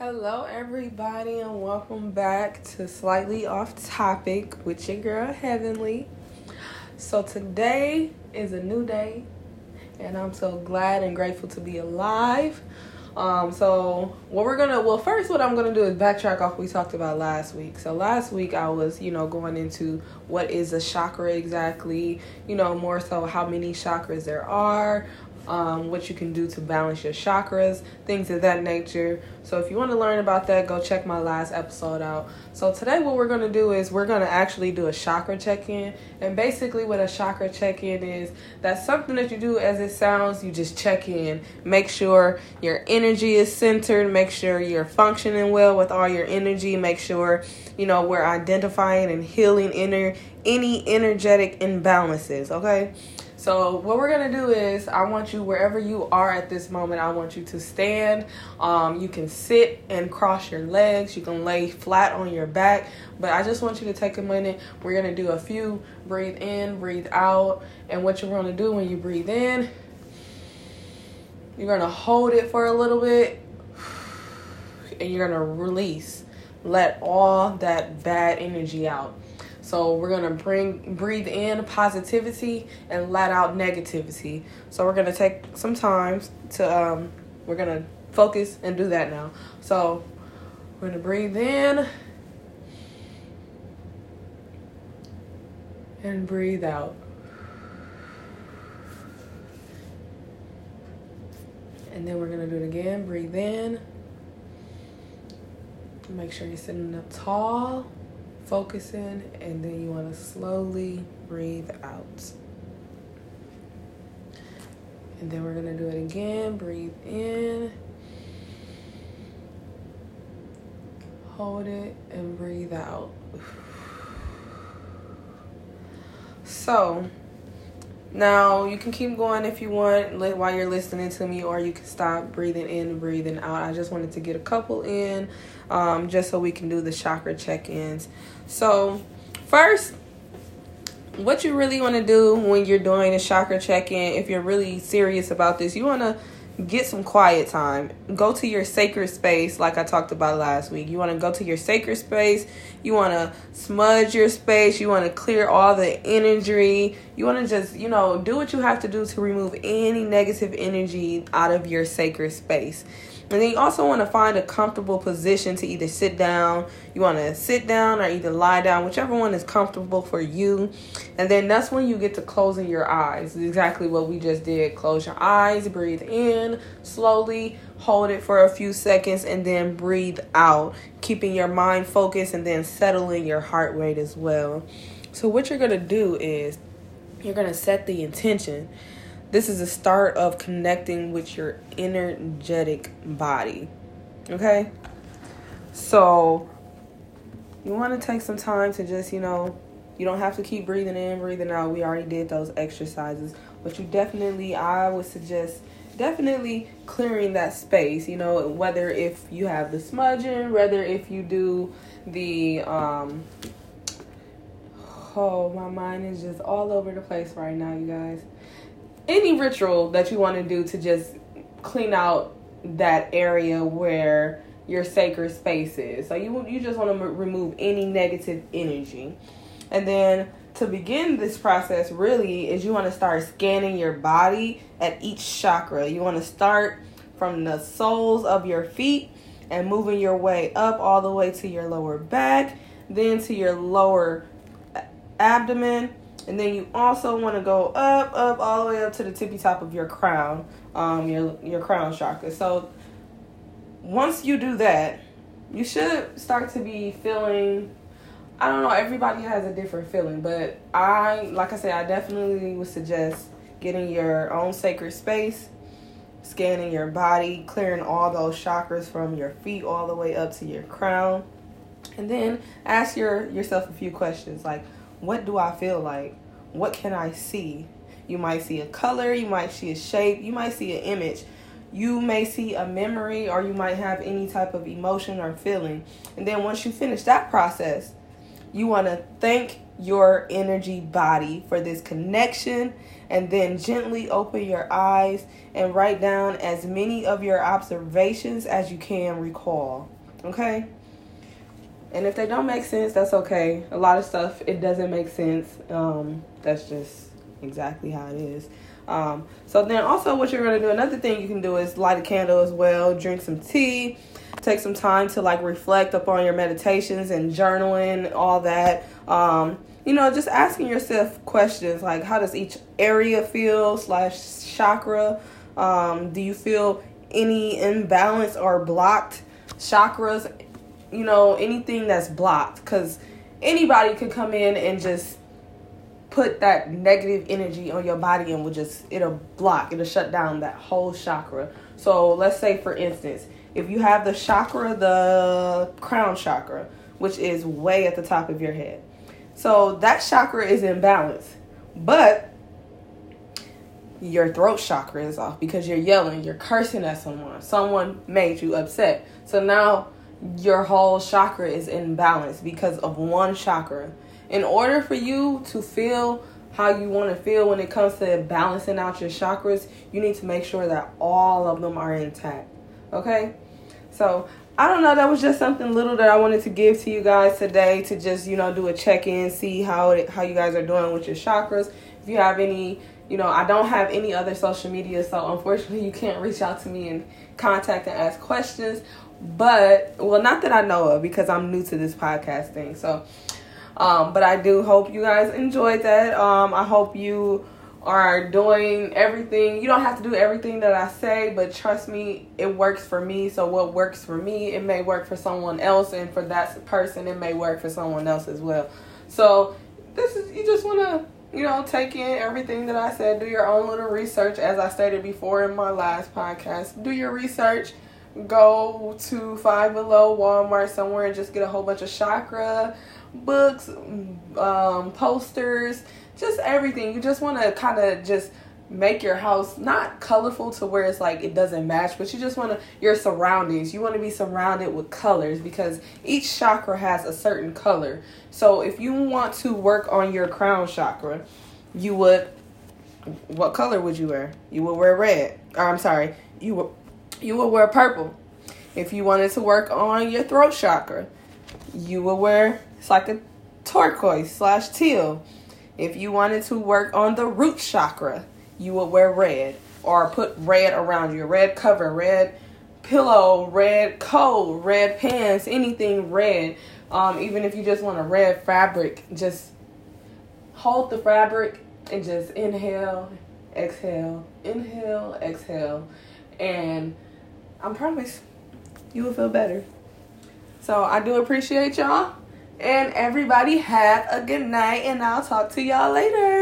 Hello, everybody, and welcome back to Slightly Off Topic with your girl Heavenly. So, today is a new day, and I'm so glad and grateful to be alive. Um, so, what we're gonna, well, first, what I'm gonna do is backtrack off we talked about last week. So, last week I was, you know, going into what is a chakra exactly, you know, more so how many chakras there are, um, what you can do to balance your chakras, things of that nature. So if you want to learn about that, go check my last episode out. So today, what we're going to do is we're going to actually do a chakra check in. And basically, what a chakra check in is that's something that you do as it sounds. You just check in, make sure your energy is centered, make sure you're functioning well with all your energy, make sure you know we're identifying and healing inner any energetic imbalances. Okay. So what we're gonna do is I want you wherever you are at this moment, I want you to stand. Um, you can sit and cross your legs. You can lay flat on your back. But I just want you to take a minute. We're gonna do a few breathe in, breathe out. And what you're gonna do when you breathe in, you're gonna hold it for a little bit and you're gonna release. Let all that bad energy out. So we're gonna bring breathe in positivity and let out negativity. So we're gonna take some time to um, we're gonna focus and do that now. So we're gonna breathe in and breathe out. And then we're gonna do it again. Breathe in. Make sure you're sitting up tall focusing, and then you want to slowly breathe out. And then we're going to do it again. Breathe in. Hold it and breathe out. So, now you can keep going if you want while you're listening to me, or you can stop breathing in breathing out. I just wanted to get a couple in um, just so we can do the chakra check ins. So, first, what you really want to do when you're doing a chakra check in, if you're really serious about this, you want to get some quiet time. Go to your sacred space, like I talked about last week. You want to go to your sacred space. You want to smudge your space. You want to clear all the energy. You want to just, you know, do what you have to do to remove any negative energy out of your sacred space. And then you also want to find a comfortable position to either sit down. You want to sit down or either lie down, whichever one is comfortable for you. And then that's when you get to closing your eyes. Exactly what we just did. Close your eyes, breathe in slowly, hold it for a few seconds, and then breathe out, keeping your mind focused and then settling your heart rate as well. So, what you're going to do is you're going to set the intention this is a start of connecting with your energetic body. Okay? So, you want to take some time to just, you know, you don't have to keep breathing in, breathing out. We already did those exercises. But you definitely, I would suggest definitely clearing that space, you know, whether if you have the smudging, whether if you do the, um, oh, my mind is just all over the place right now, you guys any ritual that you want to do to just clean out that area where your sacred space is. So you you just want to m- remove any negative energy. And then to begin this process really is you want to start scanning your body at each chakra. You want to start from the soles of your feet and moving your way up all the way to your lower back, then to your lower uh, abdomen, and then you also want to go up, up, all the way up to the tippy top of your crown, um, your your crown chakra. So once you do that, you should start to be feeling. I don't know. Everybody has a different feeling, but I, like I said, I definitely would suggest getting your own sacred space, scanning your body, clearing all those chakras from your feet all the way up to your crown, and then ask your yourself a few questions like what do I feel like? What can I see? You might see a color, you might see a shape, you might see an image. You may see a memory or you might have any type of emotion or feeling. And then once you finish that process, you want to thank your energy body for this connection and then gently open your eyes and write down as many of your observations as you can recall. Okay? And if they don't make sense, that's okay. A lot of stuff it doesn't make sense. Um, that's just exactly how it is. Um, so then also what you're gonna do, another thing you can do is light a candle as well, drink some tea, take some time to like reflect upon your meditations and journaling, all that. Um, you know, just asking yourself questions like how does each area feel slash chakra? Um, do you feel any imbalance or blocked chakras? You know, anything that's blocked because anybody could come in and just put that negative energy on your body and will just it'll block it'll shut down that whole chakra so let's say for instance if you have the chakra the crown chakra which is way at the top of your head so that chakra is in balance. But your throat chakra is off because you're yelling, you're cursing at someone. Someone made you upset. So now your whole chakra is in balance because of one chakra. In order for you to feel how you want to feel when it comes to balancing out your chakras, you need to make sure that all of them are intact. Okay? So I don't know. That was just something little that I wanted to give to you guys today to just you know do a check in, see how it, how you guys are doing with your chakras. If you have any, you know, I don't have any other social media, so unfortunately you can't reach out to me and contact and ask questions. But well, not that I know of because I'm new to this podcast thing. So, um, but I do hope you guys enjoyed that. Um, I hope you are doing everything. You don't have to do everything that I say, but trust me, it works for me. So what works for me, it may work for someone else, and for that person, it may work for someone else as well. So this is you just want to you know take in everything that I said. Do your own little research, as I stated before in my last podcast. Do your research. Go to Five Below, Walmart, somewhere, and just get a whole bunch of chakra books, um, posters just everything. You just want to kind of just make your house not colorful to where it's like it doesn't match, but you just want to your surroundings. You want to be surrounded with colors because each chakra has a certain color. So if you want to work on your crown chakra, you would what color would you wear? You would wear red. Or I'm sorry, you would you would wear purple. If you wanted to work on your throat chakra, you would wear it's like a turquoise slash teal. If you wanted to work on the root chakra, you would wear red or put red around your red cover, red pillow, red coat, red pants, anything red. Um, even if you just want a red fabric, just hold the fabric and just inhale, exhale, inhale, exhale, and I promise you will feel better. So I do appreciate y'all. And everybody have a good night, and I'll talk to y'all later.